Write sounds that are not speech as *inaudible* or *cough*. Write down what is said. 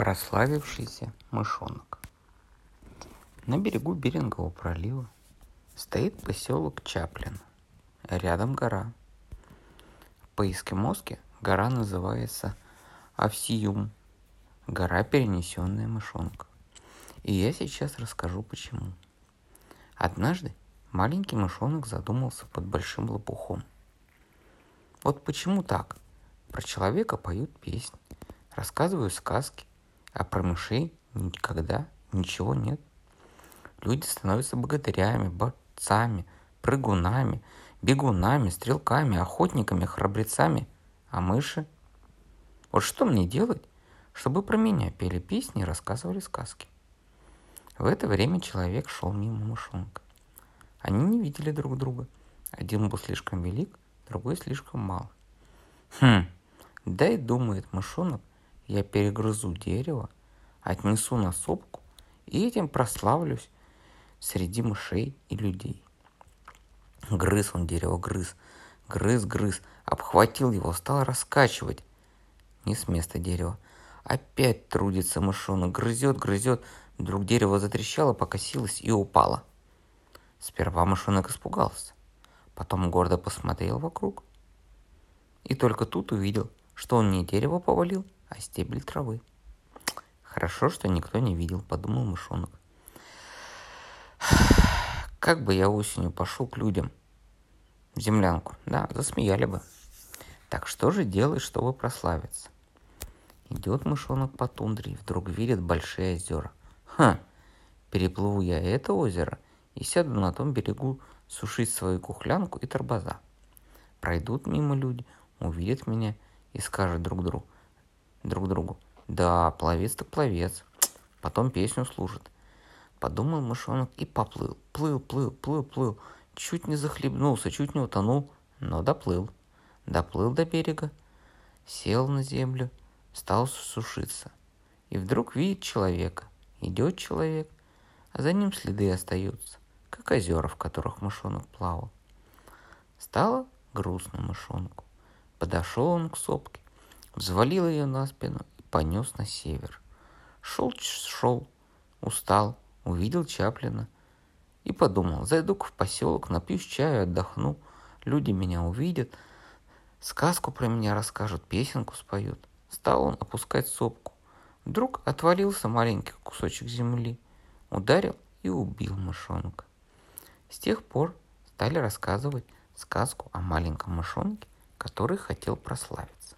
Прославившийся мышонок. На берегу Берингового пролива стоит поселок Чаплин. Рядом гора. По-эскимоски гора называется Авсиюм. Гора, перенесенная мышонка. И я сейчас расскажу почему. Однажды маленький мышонок задумался под большим лопухом. Вот почему так? Про человека поют песни, рассказывают сказки, а про мышей никогда ничего нет. Люди становятся богатырями, борцами, прыгунами, бегунами, стрелками, охотниками, храбрецами. А мыши? Вот что мне делать, чтобы про меня пели песни и рассказывали сказки? В это время человек шел мимо мышонка. Они не видели друг друга. Один был слишком велик, другой слишком мал. Хм, дай, думает мышонок, я перегрызу дерево, отнесу на сопку и этим прославлюсь среди мышей и людей. Грыз он дерево, грыз, грыз, грыз, обхватил его, стал раскачивать. Не с места дерева. Опять трудится мышонок, грызет, грызет. Вдруг дерево затрещало, покосилось и упало. Сперва мышонок испугался, потом гордо посмотрел вокруг. И только тут увидел, что он не дерево повалил, а стебель травы. Хорошо, что никто не видел, подумал мышонок. *sighs* Как бы я осенью пошел к людям в землянку, да, засмеяли бы. Так что же делать, чтобы прославиться? Идет мышонок по тундре и вдруг видит большие озера. Ха, переплыву я это озеро и сяду на том берегу сушить свою кухлянку и торбоза. Пройдут мимо люди, увидят меня и скажут друг другу, друг другу. Да, пловец так пловец. Потом песню служит. Подумал мышонок и поплыл. Плыл, плыл, плыл, плыл. Чуть не захлебнулся, чуть не утонул, но доплыл. Доплыл до берега, сел на землю, стал сушиться. И вдруг видит человека. Идет человек, а за ним следы остаются, как озера, в которых мышонок плавал. Стало грустно мышонку. Подошел он к сопке, взвалил ее на спину и понес на север. Шел, шел, устал, увидел Чаплина и подумал, зайду-ка в поселок, напьюсь чаю, отдохну, люди меня увидят, сказку про меня расскажут, песенку споют. Стал он опускать сопку. Вдруг отвалился маленький кусочек земли, ударил и убил мышонка. С тех пор стали рассказывать сказку о маленьком мышонке, который хотел прославиться.